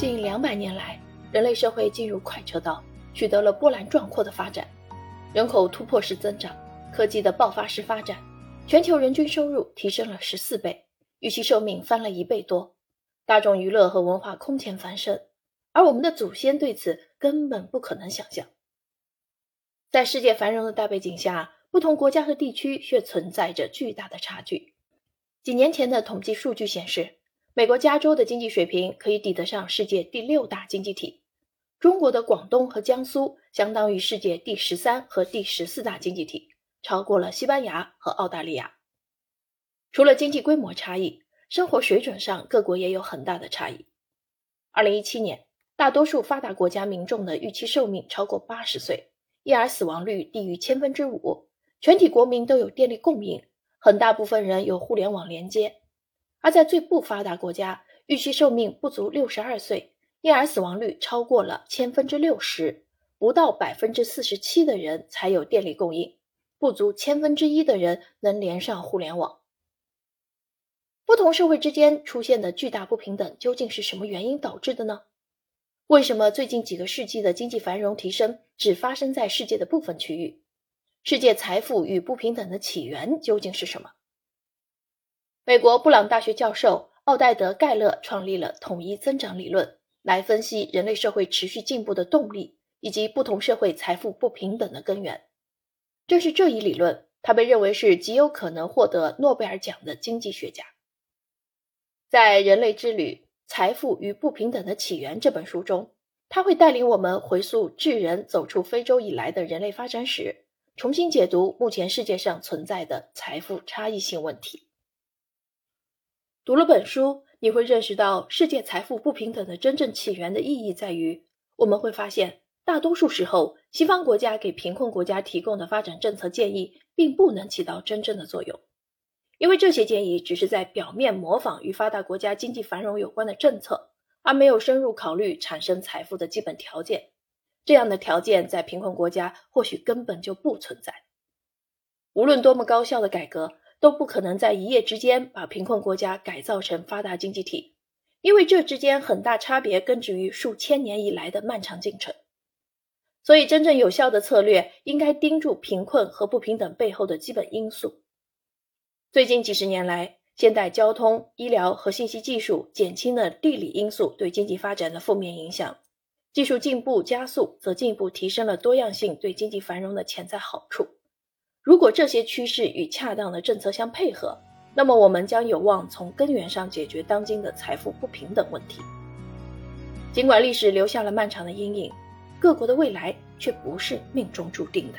近两百年来，人类社会进入快车道，取得了波澜壮阔的发展，人口突破式增长，科技的爆发式发展，全球人均收入提升了十四倍，预期寿命翻了一倍多，大众娱乐和文化空前繁盛，而我们的祖先对此根本不可能想象。在世界繁荣的大背景下，不同国家和地区却存在着巨大的差距。几年前的统计数据显示，美国加州的经济水平可以抵得上世界第六大经济体，中国的广东和江苏相当于世界第十三和第十四大经济体，超过了西班牙和澳大利亚。除了经济规模差异，生活水准上各国也有很大的差异。二零一七年，大多数发达国家民众的预期寿命超过八十岁。婴儿死亡率低于千分之五，全体国民都有电力供应，很大部分人有互联网连接。而在最不发达国家，预期寿命不足六十二岁，婴儿死亡率超过了千分之六十，不到百分之四十七的人才有电力供应，不足千分之一的人能连上互联网。不同社会之间出现的巨大不平等，究竟是什么原因导致的呢？为什么最近几个世纪的经济繁荣提升只发生在世界的部分区域？世界财富与不平等的起源究竟是什么？美国布朗大学教授奥黛德·盖勒创立了统一增长理论，来分析人类社会持续进步的动力以及不同社会财富不平等的根源。正是这一理论，他被认为是极有可能获得诺贝尔奖的经济学家。在《人类之旅》。《财富与不平等的起源》这本书中，他会带领我们回溯智人走出非洲以来的人类发展史，重新解读目前世界上存在的财富差异性问题。读了本书，你会认识到世界财富不平等的真正起源的意义在于，我们会发现，大多数时候，西方国家给贫困国家提供的发展政策建议，并不能起到真正的作用。因为这些建议只是在表面模仿与发达国家经济繁荣有关的政策，而没有深入考虑产生财富的基本条件。这样的条件在贫困国家或许根本就不存在。无论多么高效的改革，都不可能在一夜之间把贫困国家改造成发达经济体，因为这之间很大差别根植于数千年以来的漫长进程。所以，真正有效的策略应该盯住贫困和不平等背后的基本因素。最近几十年来，现代交通、医疗和信息技术减轻了地理因素对经济发展的负面影响。技术进步加速，则进一步提升了多样性对经济繁荣的潜在好处。如果这些趋势与恰当的政策相配合，那么我们将有望从根源上解决当今的财富不平等问题。尽管历史留下了漫长的阴影，各国的未来却不是命中注定的。